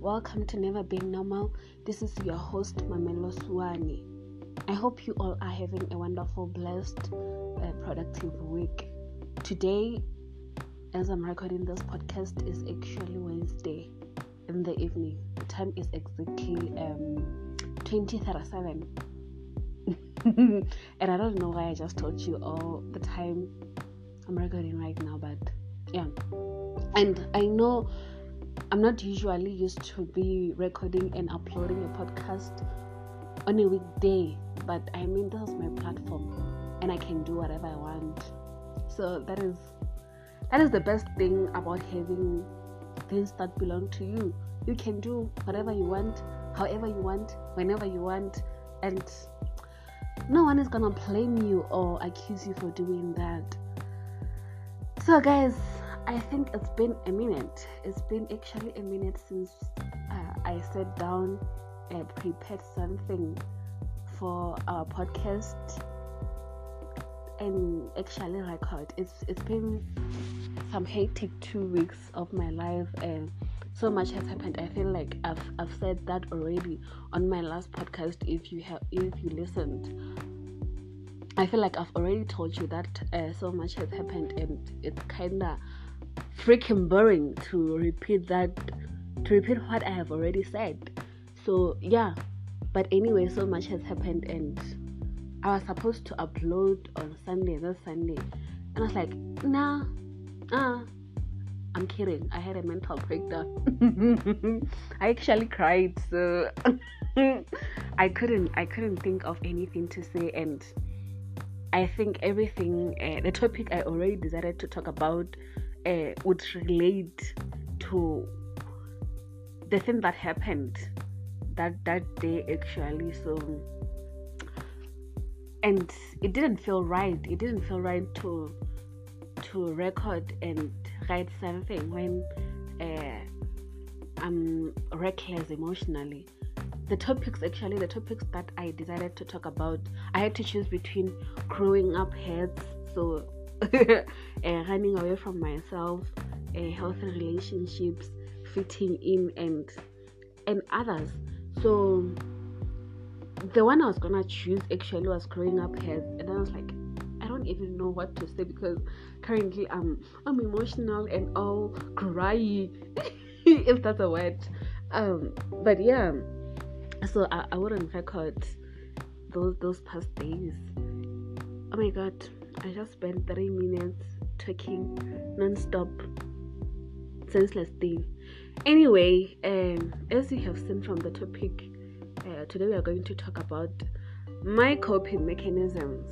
welcome to Never Being Normal. This is your host, Mamelo Suwani. I hope you all are having a wonderful, blessed, uh, productive week. Today, as I'm recording this podcast, is actually Wednesday in the evening. The time is exactly um, 2037. and I don't know why I just told you all the time I'm recording right now, but yeah. And I know I'm not usually used to be recording and uploading a podcast on a weekday, but I mean this is my platform and I can do whatever I want. So that is that is the best thing about having things that belong to you. You can do whatever you want, however you want, whenever you want, and no one is gonna blame you or accuse you for doing that. So, guys, I think it's been a minute. It's been actually a minute since uh, I sat down and prepared something for our podcast and actually record. It's it's been some hectic two weeks of my life and so much has happened. I feel like I've I've said that already on my last podcast. If you have if you listened, I feel like I've already told you that uh, so much has happened and it's kinda freaking boring to repeat that to repeat what I have already said. So yeah, but anyway, so much has happened and I was supposed to upload on Sunday, this Sunday, and I was like, nah, ah, I'm kidding. I had a mental breakdown. I actually cried, so I couldn't, I couldn't think of anything to say, and I think everything, uh, the topic I already decided to talk about uh, would relate to the thing that happened that that day actually. So and it didn't feel right. It didn't feel right to to record and write something when uh, i'm reckless emotionally. The topics actually the topics that i decided to talk about i had to choose between growing up heads so uh, running away from myself uh, healthy relationships fitting in and and others. So the one i was gonna choose actually was growing up heads and i was like i don't even know what to say because currently i'm i'm emotional and all cry if that's a word. Um but yeah so I, I wouldn't record those those past days. Oh my god i just spent 30 minutes talking non-stop senseless thing. Anyway um as you have seen from the topic uh, today we are going to talk about my coping mechanisms.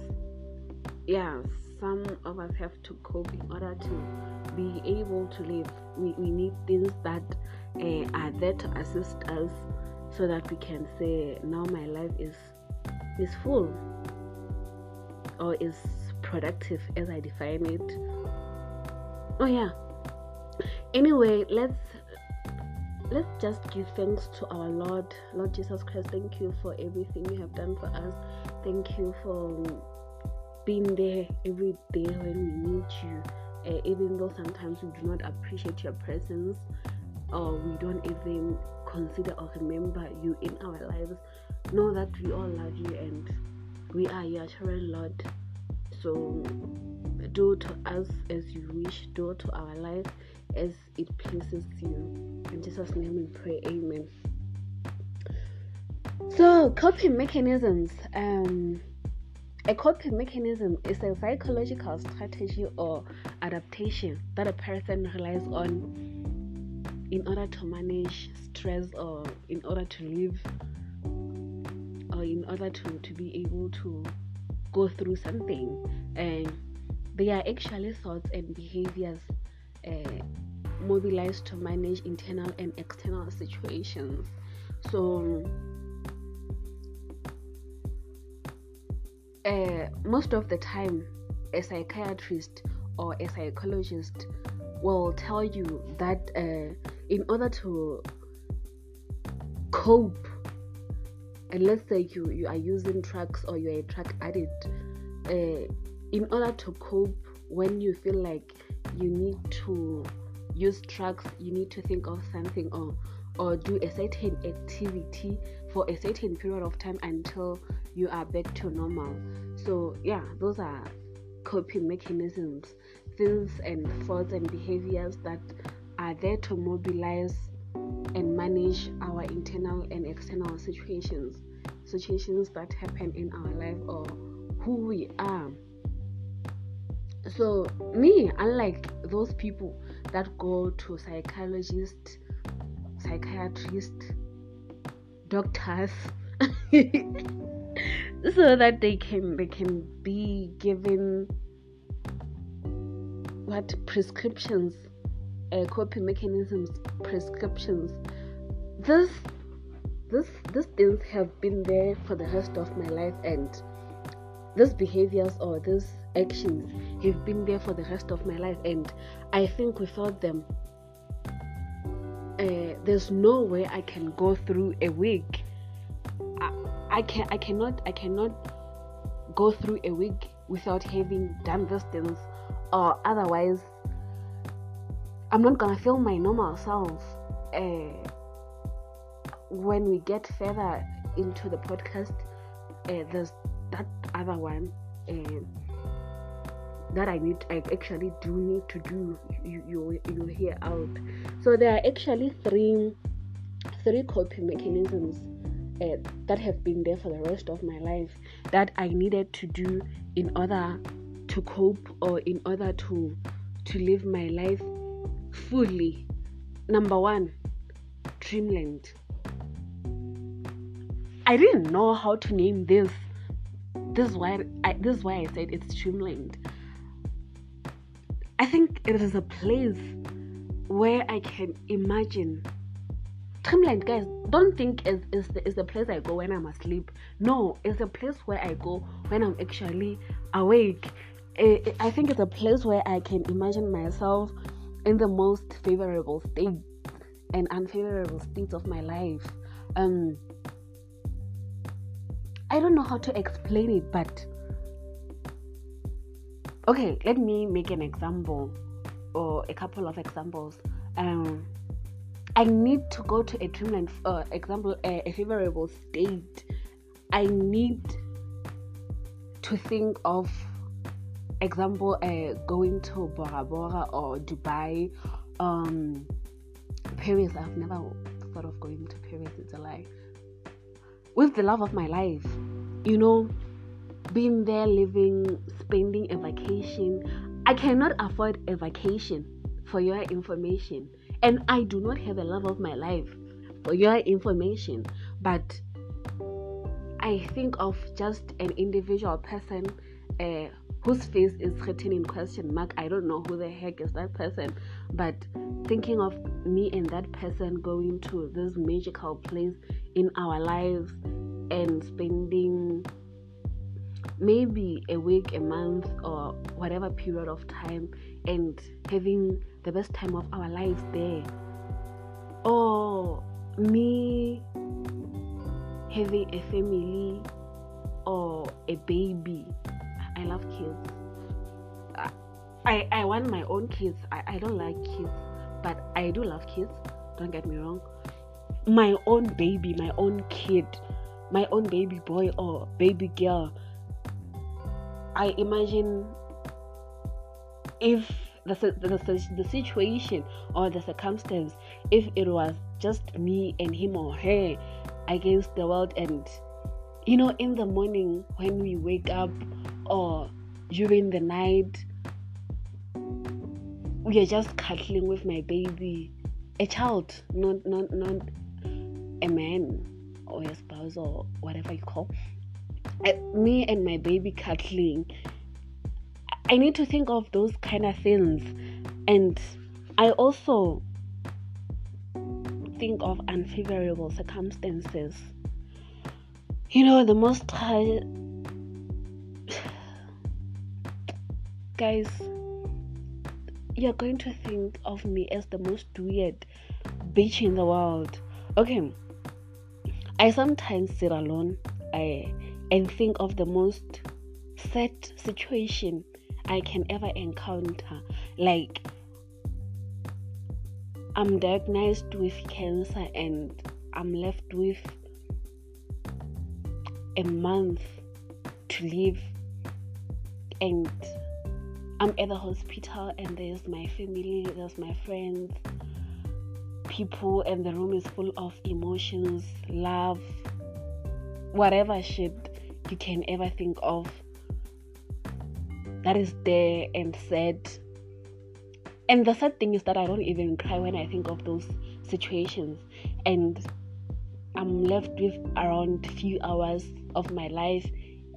Yeah some of us have to cope in order to be able to live. We, we need things that uh, are there to assist us so that we can say now my life is is full or is productive as I define it. Oh yeah. Anyway, let's let's just give thanks to our Lord, Lord Jesus Christ. Thank you for everything you have done for us. Thank you for being there every day when we need you. Uh, even though sometimes we do not appreciate your presence or we don't even consider or remember you in our lives, know that we all love you and we are your children, Lord. So do to us as you wish, do to our life as it pleases you. In Jesus' name we pray, Amen. So coping mechanisms. Um, a coping mechanism is a psychological strategy or adaptation that a person relies on in order to manage stress or in order to live or in order to, to be able to go through something. And they are actually thoughts and behaviors uh, mobilized to manage internal and external situations. So uh, most of the time a psychiatrist or a psychologist will tell you that uh, in order to cope and let's say you you are using drugs or you're a drug addict uh, in order to cope when you feel like you need to use drugs you need to think of something or or do a certain activity for a certain period of time until you are back to normal. So, yeah, those are coping mechanisms, things and thoughts and behaviors that are there to mobilize and manage our internal and external situations, situations that happen in our life or who we are. So, me, unlike those people that go to psychologists, psychiatrists, doctors, so that they can they can be given what prescriptions, uh, coping mechanisms, prescriptions. This this these things have been there for the rest of my life and these behaviors or these actions have been there for the rest of my life and i think without them uh, there's no way i can go through a week I, I can i cannot i cannot go through a week without having done these things or otherwise i'm not gonna feel my normal self uh, when we get further into the podcast uh, there's that other one uh, that I need I actually do need to do you you you hear out. So there are actually three three coping mechanisms uh, that have been there for the rest of my life that I needed to do in order to cope or in order to to live my life fully. Number one, dreamland. I didn't know how to name this this is why I, this is why I said it's streamlined. I think it is a place where I can imagine. Dreamland, guys, don't think it's, it's, the, the place I go when I'm asleep. No, it's a place where I go when I'm actually awake. I think it's a place where I can imagine myself in the most favorable state and unfavorable states of my life. Um, I don't know how to explain it, but okay, let me make an example or a couple of examples. Um, I need to go to a dreamland, uh, example, a, a favorable state. I need to think of example uh, going to Bora Bora or Dubai, um, Paris. I've never thought of going to Paris. It's a lie with the love of my life. You know, being there, living, spending a vacation. I cannot afford a vacation for your information. And I do not have a love of my life for your information. But I think of just an individual person uh, whose face is written in question mark. I don't know who the heck is that person, but thinking of me and that person going to this magical place in our lives and spending maybe a week, a month, or whatever period of time and having the best time of our lives there. Or me having a family or a baby. I love kids. I, I want my own kids. I, I don't like kids, but I do love kids. Don't get me wrong my own baby, my own kid, my own baby boy or baby girl, I imagine if the, the, the situation or the circumstance, if it was just me and him or her against the world, and you know, in the morning when we wake up or during the night, we are just cuddling with my baby, a child, not not not a man or your spouse or whatever you call. Me and my baby cuddling. I need to think of those kind of things. And i also think of unfavorable circumstances. You know the most guys you're going to think of me as the most weird bitch in the world okay I sometimes sit alone I, and think of the most sad situation I can ever encounter. Like, I'm diagnosed with cancer and I'm left with a month to live and I'm at the hospital and there's my family, there's my friends, people, and the room is full of emotions, love, whatever shit you can ever think of that is there and said. And the sad thing is that I don't even cry when I think of those situations. And I'm left with around few hours of my life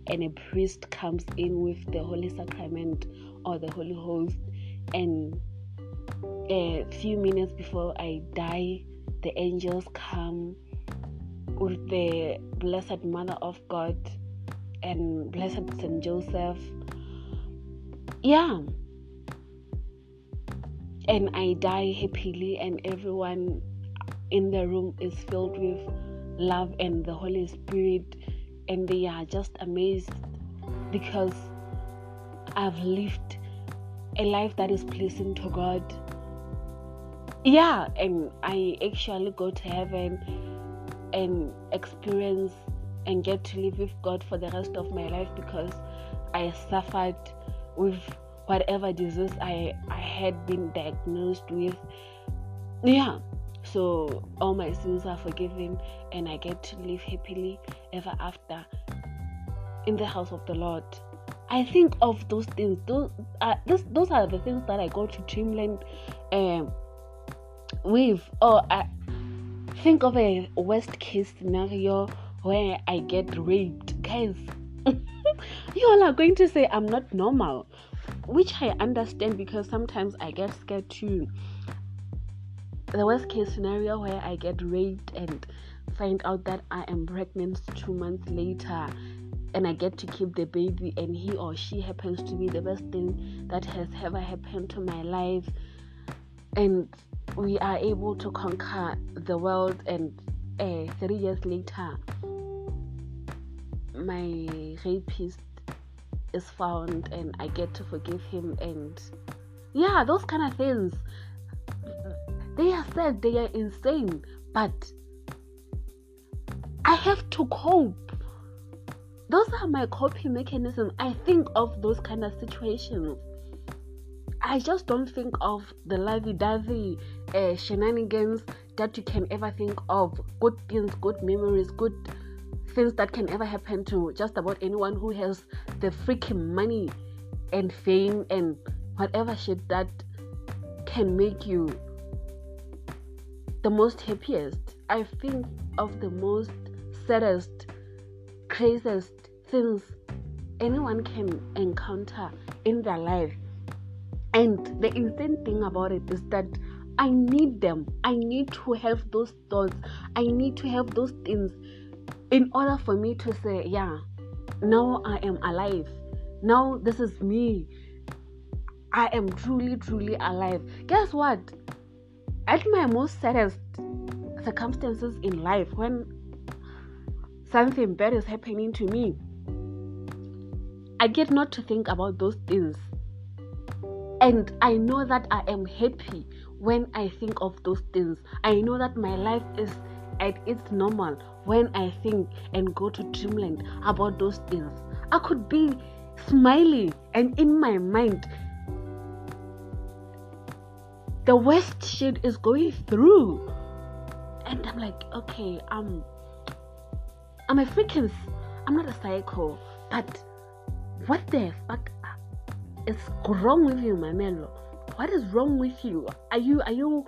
and a priest comes in with the Holy Sacrament or the Holy Host and a few minutes before I die the angels come with the Blessed Mother of God and Blessed Saint Joseph. Yeah. And I die happily and everyone in the room is filled with love and the Holy Spirit and they are just amazed because I've lived a life that is pleasing to God. Yeah, and I actually go to heaven and experience and get to live with God for the rest of my life because I suffered with whatever disease I, I had been diagnosed with. Yeah, so all my sins are forgiven and I get to live happily ever after in the house of the Lord. I think of those things. Those are this, those are the things that I go to dreamland um, with. Or I think of a worst case scenario where I get raped, guys. you all are going to say I'm not normal, which I understand because sometimes I get scared too. The worst case scenario where I get raped and find out that I am pregnant two months later and I get to keep the baby and he or she happens to be the best thing that has ever happened to my life and we are able to conquer the world and uh, three years later my rapist is found and I get to forgive him and yeah, those kind of things. They are sad, they are insane, but I have to cope. Those are my coping mechanisms. I think of those kind of situations. I just don't think of the lovey-dovey uh, shenanigans that you can ever think of. Good things, good memories, good things that can ever happen to just about anyone who has the freaking money and fame and whatever shit that can make you the most happiest. I think of the most saddest, craziest things anyone can encounter in their life. And the insane thing about it is that I need them. I need to have those thoughts. I need to have those things in order for me to say, yeah, now I am alive. Now this is me. I am truly, truly alive. Guess what? At my most saddest circumstances in life, when something bad is happening to me, I get not to think about those things. And I know that I am happy when I think of those things. I know that my life is at its normal when I think and go to dreamland about those things. I could be smiling and in my mind the worst shit is going through. And I'm like, okay, I'm I'm a freaking I'm not a psycho, but what the fuck is wrong with you, my man? What is wrong with you? Are you are you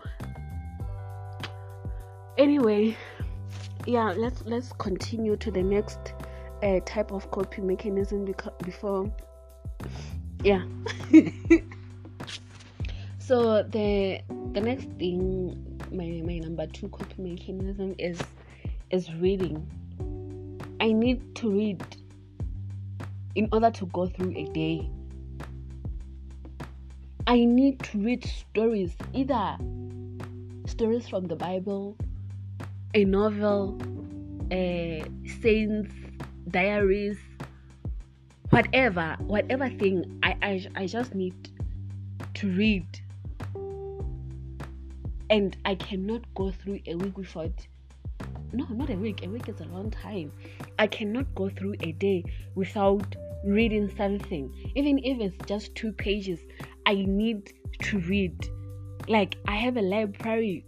anyway yeah let's let's continue to the next uh, type of coping mechanism beca- before yeah so the the next thing my my number two coping mechanism is is reading i need to read in order to go through a day i need to read stories either stories from the bible a novel, a saints, diaries, whatever, whatever thing I, I, I just need to read. and I cannot go through a week without no, not a week. A week is a long time. I cannot go through a day without reading something. Even if it's just two pages, I need to read. Like, I have a library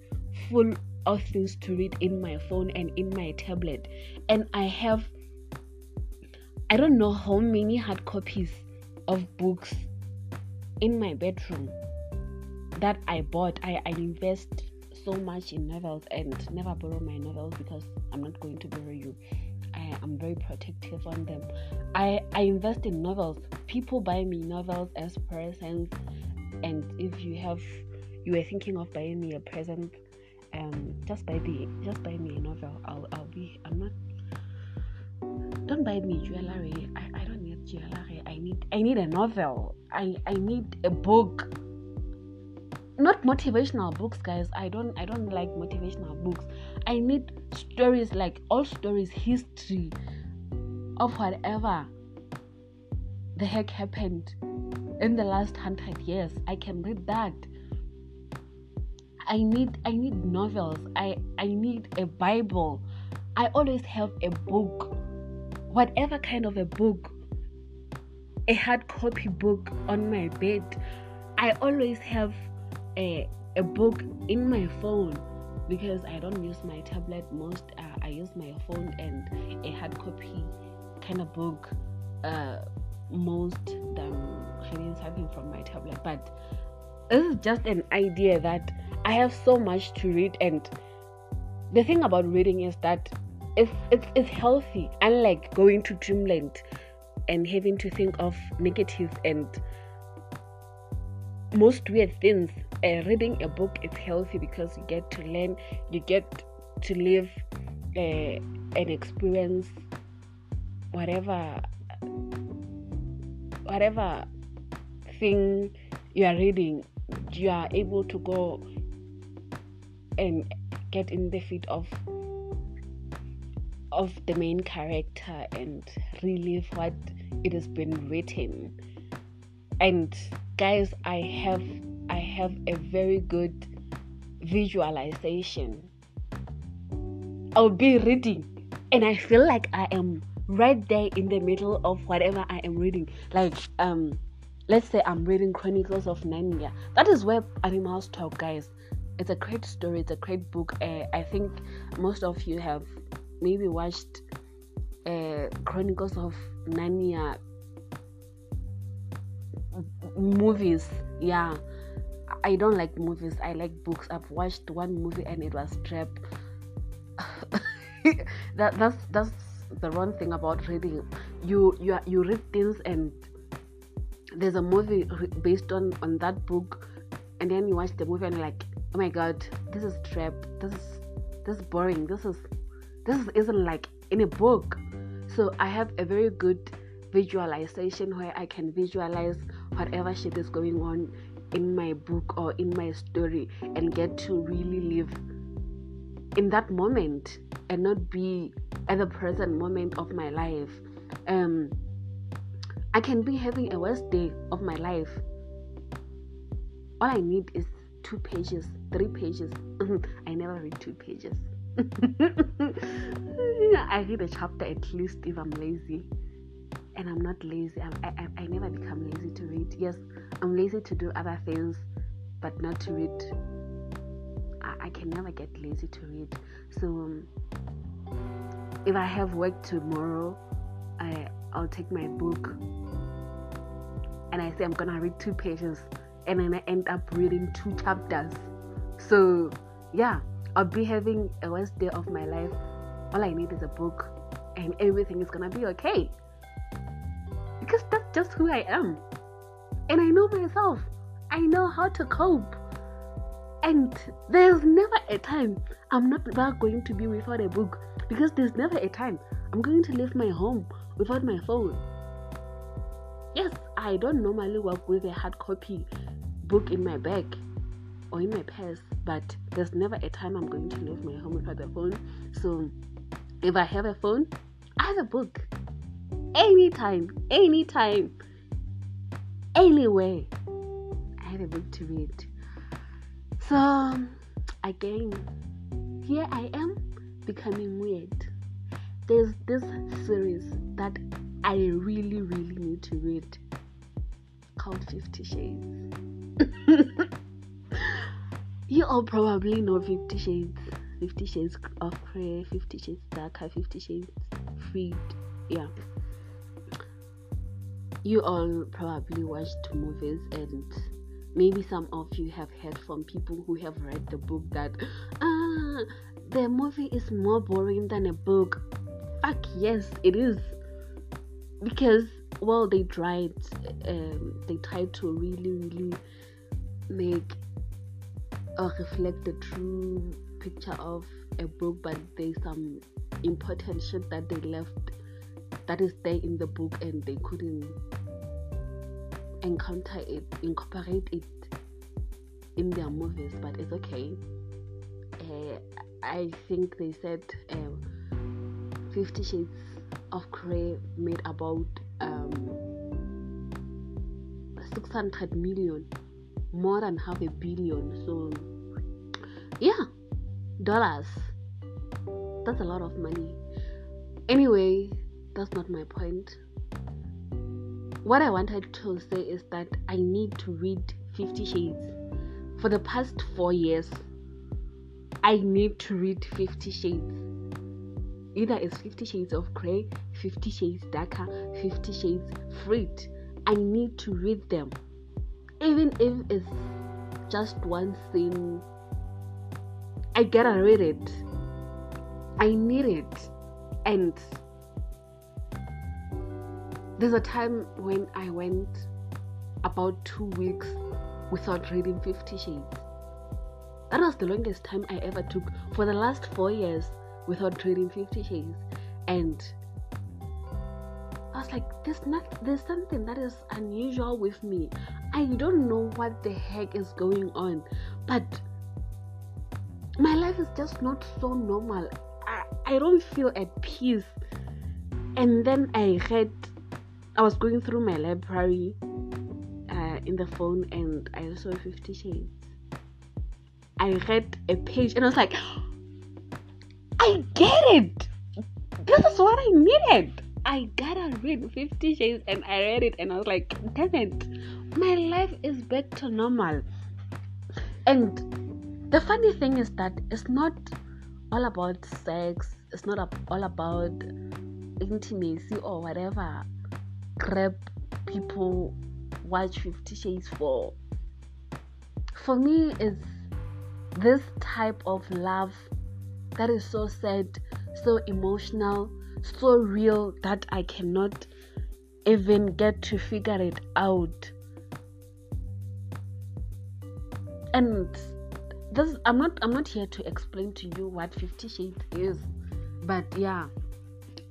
full of things to read in my phone and in my tablet. And I have, I don't know how many hard copies of books in my bedroom that I bought. I, I invest so much in novels and never borrow my novels because I'm not going to borrow you. I am very protective on them. I, I invest in novels. People buy me novels as presents, and if you have you were thinking of buying me a present, um, just buy the just buy me a novel. I'll I'll be I'm not. Don't buy me jewelry. I, I don't need jewelry. I need I need a novel. I I need a book not motivational books guys. I don't i don't like motivational books. I need stories like all stories history of whatever the heck happened in the last hundred years. I can read that. I need i need novels. I i need a bible. I always have a book. Whatever kind of a book a hard copy book on my bed i always have a, a book in my phone because I don't use my tablet most. Uh, I use my phone and a hard copy kind of book uh, most than reading something from my tablet. But this is just an idea that I have so much to read, and the thing about reading is that it's it's, it's healthy, unlike going to dreamland and having to think of negative and most weird things uh, reading a book is healthy because you get to learn, you get to live uh, and experience whatever whatever thing you are reading. You are able to go and get in the feet of of the main character and relive what it has been written and guys i have I have a very good visualization. I'll be reading and I feel like I am right there in the middle of whatever I am reading. Like, um, let's say I'm reading Chronicles of Narnia. That is where animals talk, guys. It's a great story, it's a great book. Uh, I think most of you have maybe watched uh, Chronicles of Narnia movies. Yeah, I don't like movies. I like books. I've watched one movie and it was Trap. that that's that's the wrong thing about reading. You you you read things and there's a movie based on on that book, and then you watch the movie and like, oh my god, this is Trap. This is this is boring. This is this isn't like in a book. So I have a very good visualization where I can visualize whatever shit is going on in my book or in my story and get to really live in that moment and not be at the present moment of my life. Um, I can be having a worst day of my life. All I need is two pages, three pages. I never read two pages. I read a chapter at least if I'm lazy and I'm not lazy. I, I, I never become lazy to read. Yes, I'm lazy to do other things, but not to read. I, I can never get lazy to read. So um, if I have work tomorrow, I I'll take my book and I say I'm gonna read two pages, and then I end up reading two chapters. So yeah, I'll be having a worst day of my life. All I need is a book, and everything is gonna be okay because that's just who I am. And I know myself. I know how to cope. And there's never a time I'm not going to be without a book because there's never a time I'm going to leave my home without my phone. Yes, I don't normally work with a hard copy book in my bag or in my purse, but there's never a time I'm going to leave my home without a phone. So if I have a phone, I have a book anytime, anytime, anywhere. I have a book to read. So, again, here I am becoming weird. There's this series that I really, really need to read called Fifty Shades. you all probably know Fifty Shades, Fifty Shades of Grey, Fifty Shades Darker, Fifty Shades Freed. Yeah. You all probably watched movies and maybe some of you have heard from people who have read the book that ah the movie is more boring than a book. Fuck yes it is. Because well they tried um, they tried to really really make or reflect the true picture of a book but there's some important shit that they left that is there in the book and they couldn't encounter it, incorporate it in their movies, but it's okay. Uh, I think they said um, Fifty Shades of Grey made about um, 600 million, more than half a billion. So, yeah, dollars. That's a lot of money. Anyway, that's not my point what I wanted to say is that I need to read Fifty Shades. For the past four years, I need to read Fifty Shades. Either it's Fifty Shades of Grey, Fifty Shades Darker, Fifty Shades Freed. I need to read them. Even if it's just one scene, I gotta read it. I need it. And there's a time when I went about two weeks without reading Fifty Shades. That was the longest time I ever took for the last four years without reading Fifty Shades. And I was like, there's not there's something that is unusual with me. I don't know what the heck is going on. But my life is just not so normal. I, I don't feel at peace. And then I read I was going through my library uh, in the phone and I saw Fifty Shades. I read a page and I was like, I get it. This is what I needed. I gotta read Fifty Shades and I read it and I was like, damn it, my life is back to normal. And the funny thing is that it's not all about sex, it's not all about intimacy or whatever grab people watch Fifty Shades for. For me, it's this type of love that is so sad, so emotional, so real that I cannot even get to figure it out. And this I'm not I'm not here to explain to you what Fifty Shades is, but yeah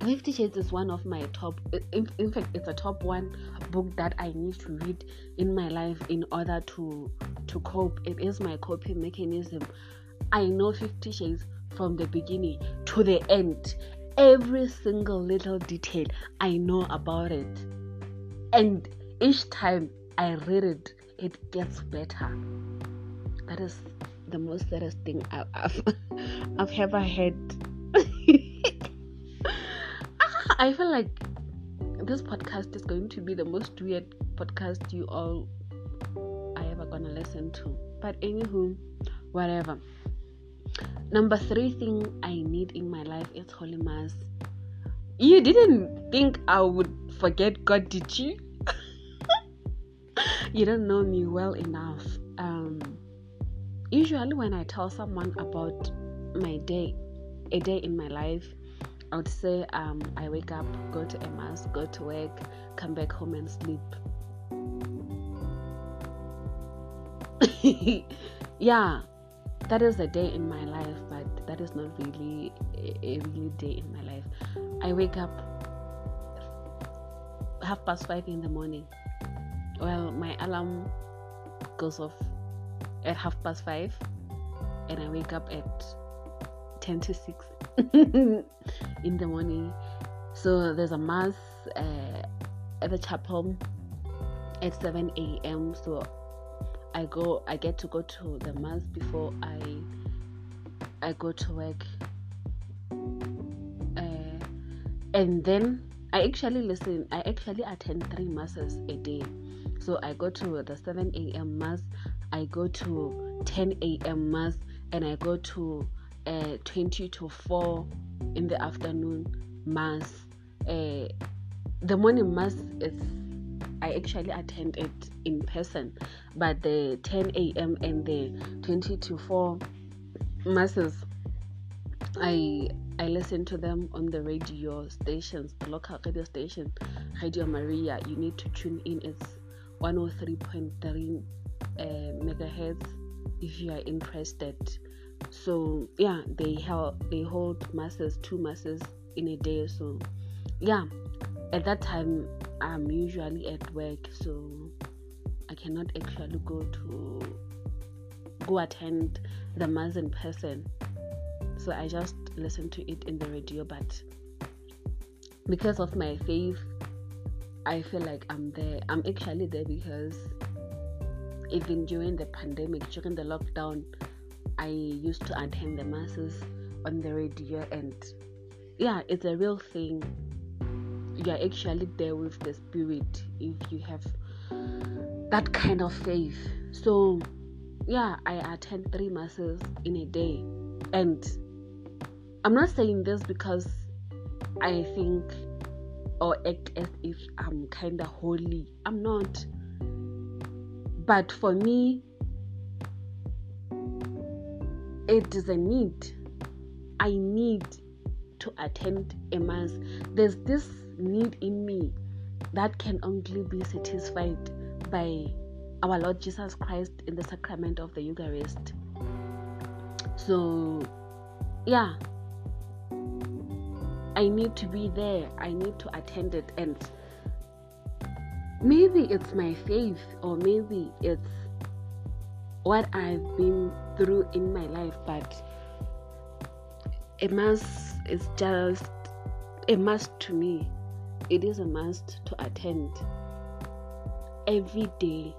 Fifty Shades is one of my top, in, in, fact, it's a top one book that I need to read in my life in order to to cope. It is my coping mechanism. I know Fifty Shades from the beginning to the end. Every single little detail I know about it, and each time I read it, it gets better. That is the most saddest thing I've, I've, I've ever had. I feel like this podcast is going to be the most weird podcast you all are ever gonna listen to. But anywho, whatever. Number three thing I need in my life is Holy Mass. You didn't think I would forget God, did you? you don't know me well enough. Um, usually, when I tell someone about my day, a day in my life, I would say um, I wake up, go to a mass, go to work, come back home and sleep. yeah, that is a day in my life, but that is not really a, a really day in my life. I wake up half past five in the morning. Well, my alarm goes off at half past five, and I wake up at 10 to 6 in the morning. So there's a mass uh, at the chapel at 7 a.m. So I go I get to go to the mass before I I go to work. Uh, and then I actually listen I actually attend three masses a day. So I go to the 7 a.m. mass, I go to 10 a.m. mass, and I go to uh, 20 to 4 in the afternoon mass. Uh, the morning mass is I actually attend it in person, but the 10 a.m. and the 20 to 4 masses, I I listen to them on the radio stations, the local radio station, Radio Maria. You need to tune in. It's 103.3 uh, megahertz if you are interested. So yeah, they help. They hold masses, two masses in a day. So yeah, at that time I'm usually at work, so I cannot actually go to go attend the mass in person. So I just listen to it in the radio, but because of my faith, I feel like I'm there. I'm actually there because even during the pandemic, during the lockdown, I used to attend the masses on the radio, and yeah, it's a real thing you are actually there with the spirit if you have that kind of faith. So, yeah, I attend three masses in a day, and I'm not saying this because I think or act as if I'm kind of holy. I'm not. But for me, it is a need. I need to attend a mass. There's this need in me that can only be satisfied by our Lord Jesus Christ in the sacrament of the Eucharist. So, yeah, I need to be there, I need to attend it, and maybe it's my faith, or maybe it's what I've been through in my life, but a mass is just a must to me it is a must to attend. Every day,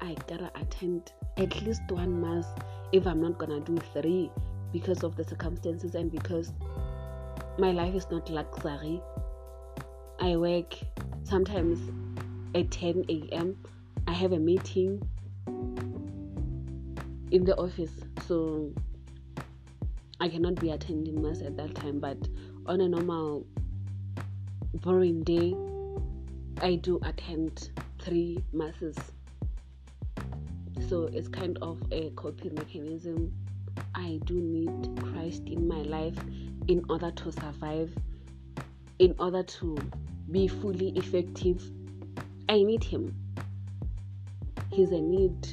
I gotta attend at least one mass if I'm not gonna do three because of the circumstances and because my life is not luxury. I work sometimes at 10 a.m. I have a meeting in the office, so I cannot be attending mass at that time. But on a normal boring day, I do attend three masses. So it's kind of a coping mechanism. I do need Christ in my life in order to survive, in order to be fully effective. I need Him. He's a need.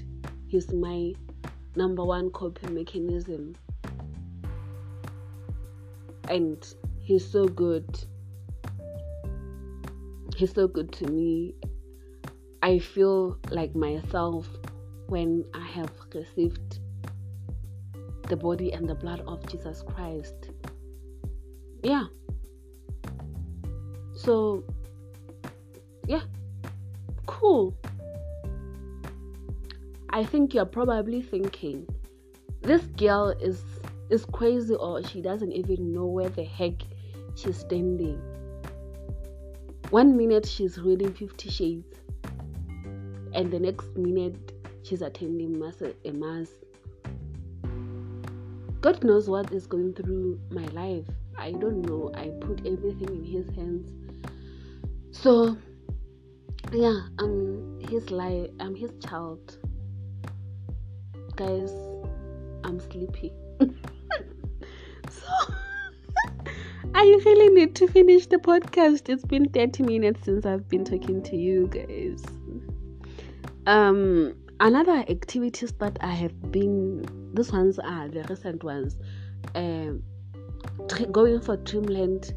He's my number one coping mechanism. And He's so good he's so good to me. I feel like myself when I have received the body and the blood of Jesus Christ. Yeah. So, yeah, cool. I think you're probably thinking, this girl is is crazy or she doesn't even know where the heck she's standing. One minute she's reading Fifty Shades, and the next minute she's attending mass, a mass. God knows what is going through my life. I don't know. I put everything in His hands. So, yeah, I'm His life. I'm His child. Guys, I'm sleepy. so. I really need to finish the podcast. It's been 30 minutes since I've been talking to you guys. Um, another activities that I have been, these ones are the recent ones. Um, going for Dreamland,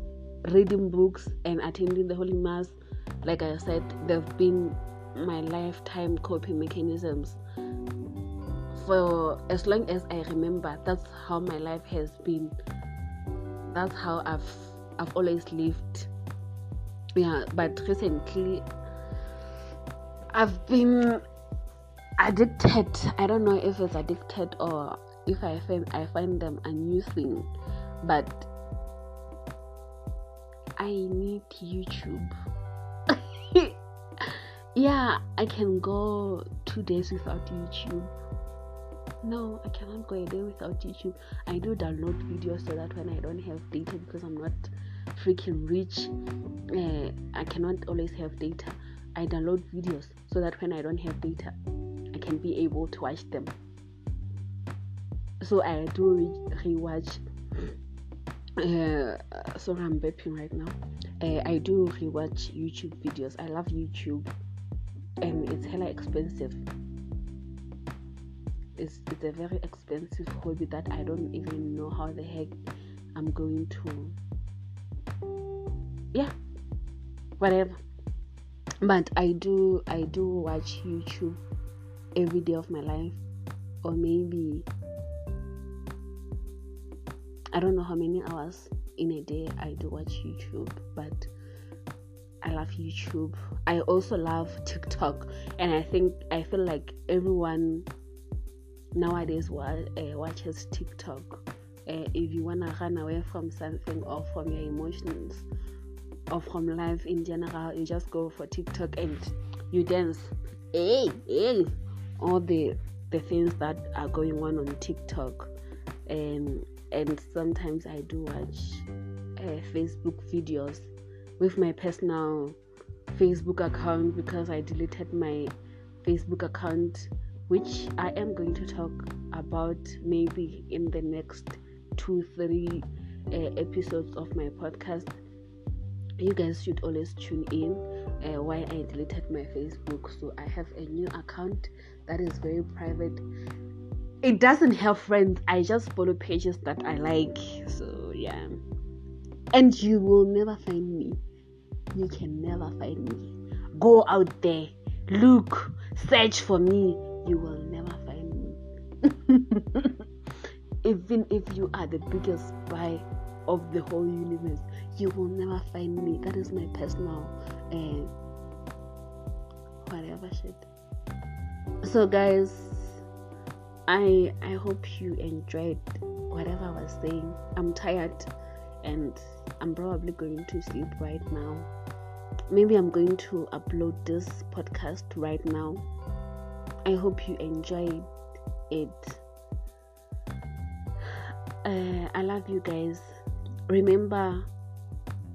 reading books, and attending the Holy Mass. Like I said, they've been my lifetime coping mechanisms. For as long as I remember, that's how my life has been that's how I've I've always lived. Yeah, but recently I've been addicted. I don't know if it's addicted or if I find I find them amusing, but I need YouTube. yeah, I can go two days without YouTube. No, I cannot go a day without YouTube. I do download videos so that when I don't have data because I'm not freaking rich, uh, I cannot always have data. I download videos so that when I don't have data, I can be able to watch them. So I do re- rewatch. Uh, sorry, I'm burping right now. Uh, I do rewatch YouTube videos. I love YouTube, and it's hella expensive. It's, it's a very expensive hobby that I don't even know how the heck I'm going to. Yeah, whatever but i do i do watch youtube every day of my life or maybe i don't know how many hours in a day i do watch youtube but i love youtube i also love tiktok and i think i feel like everyone nowadays wa- uh, watches tiktok. Uh, if you want to run away from something or from your emotions or from life in general, you just go for TikTok and you dance. Hey, hey, all the the things that are going on on TikTok, and and sometimes I do watch uh, Facebook videos with my personal Facebook account because I deleted my Facebook account, which I am going to talk about maybe in the next two, three uh, episodes of my podcast you guys should always tune in uh, why I deleted my Facebook. So I have a new account that is very private. It doesn't have friends. I just follow pages that I like. So yeah, and you will never find me. You can never find me. Go out there, look, search for me. You will never find me. Even if you are the biggest spy of the whole universe, you will never find me. That is my personal uh, whatever shit. So guys, I I hope you enjoyed whatever I was saying. I'm tired and I'm probably going to sleep right now. Maybe I'm going to upload this podcast right now. I hope you enjoyed it. Uh, I love you guys. Remember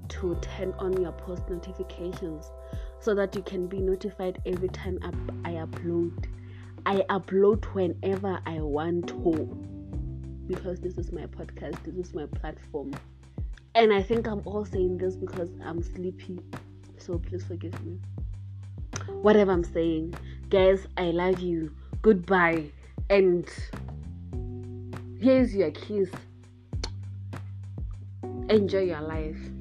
to turn on your post notifications so that you can be notified every time I upload. I upload whenever I want to because this is my podcast, this is my platform. And I think I'm all saying this because I'm sleepy. So please forgive me. Whatever I'm saying, guys, I love you. Goodbye. And here's your kiss. Enjoy your life.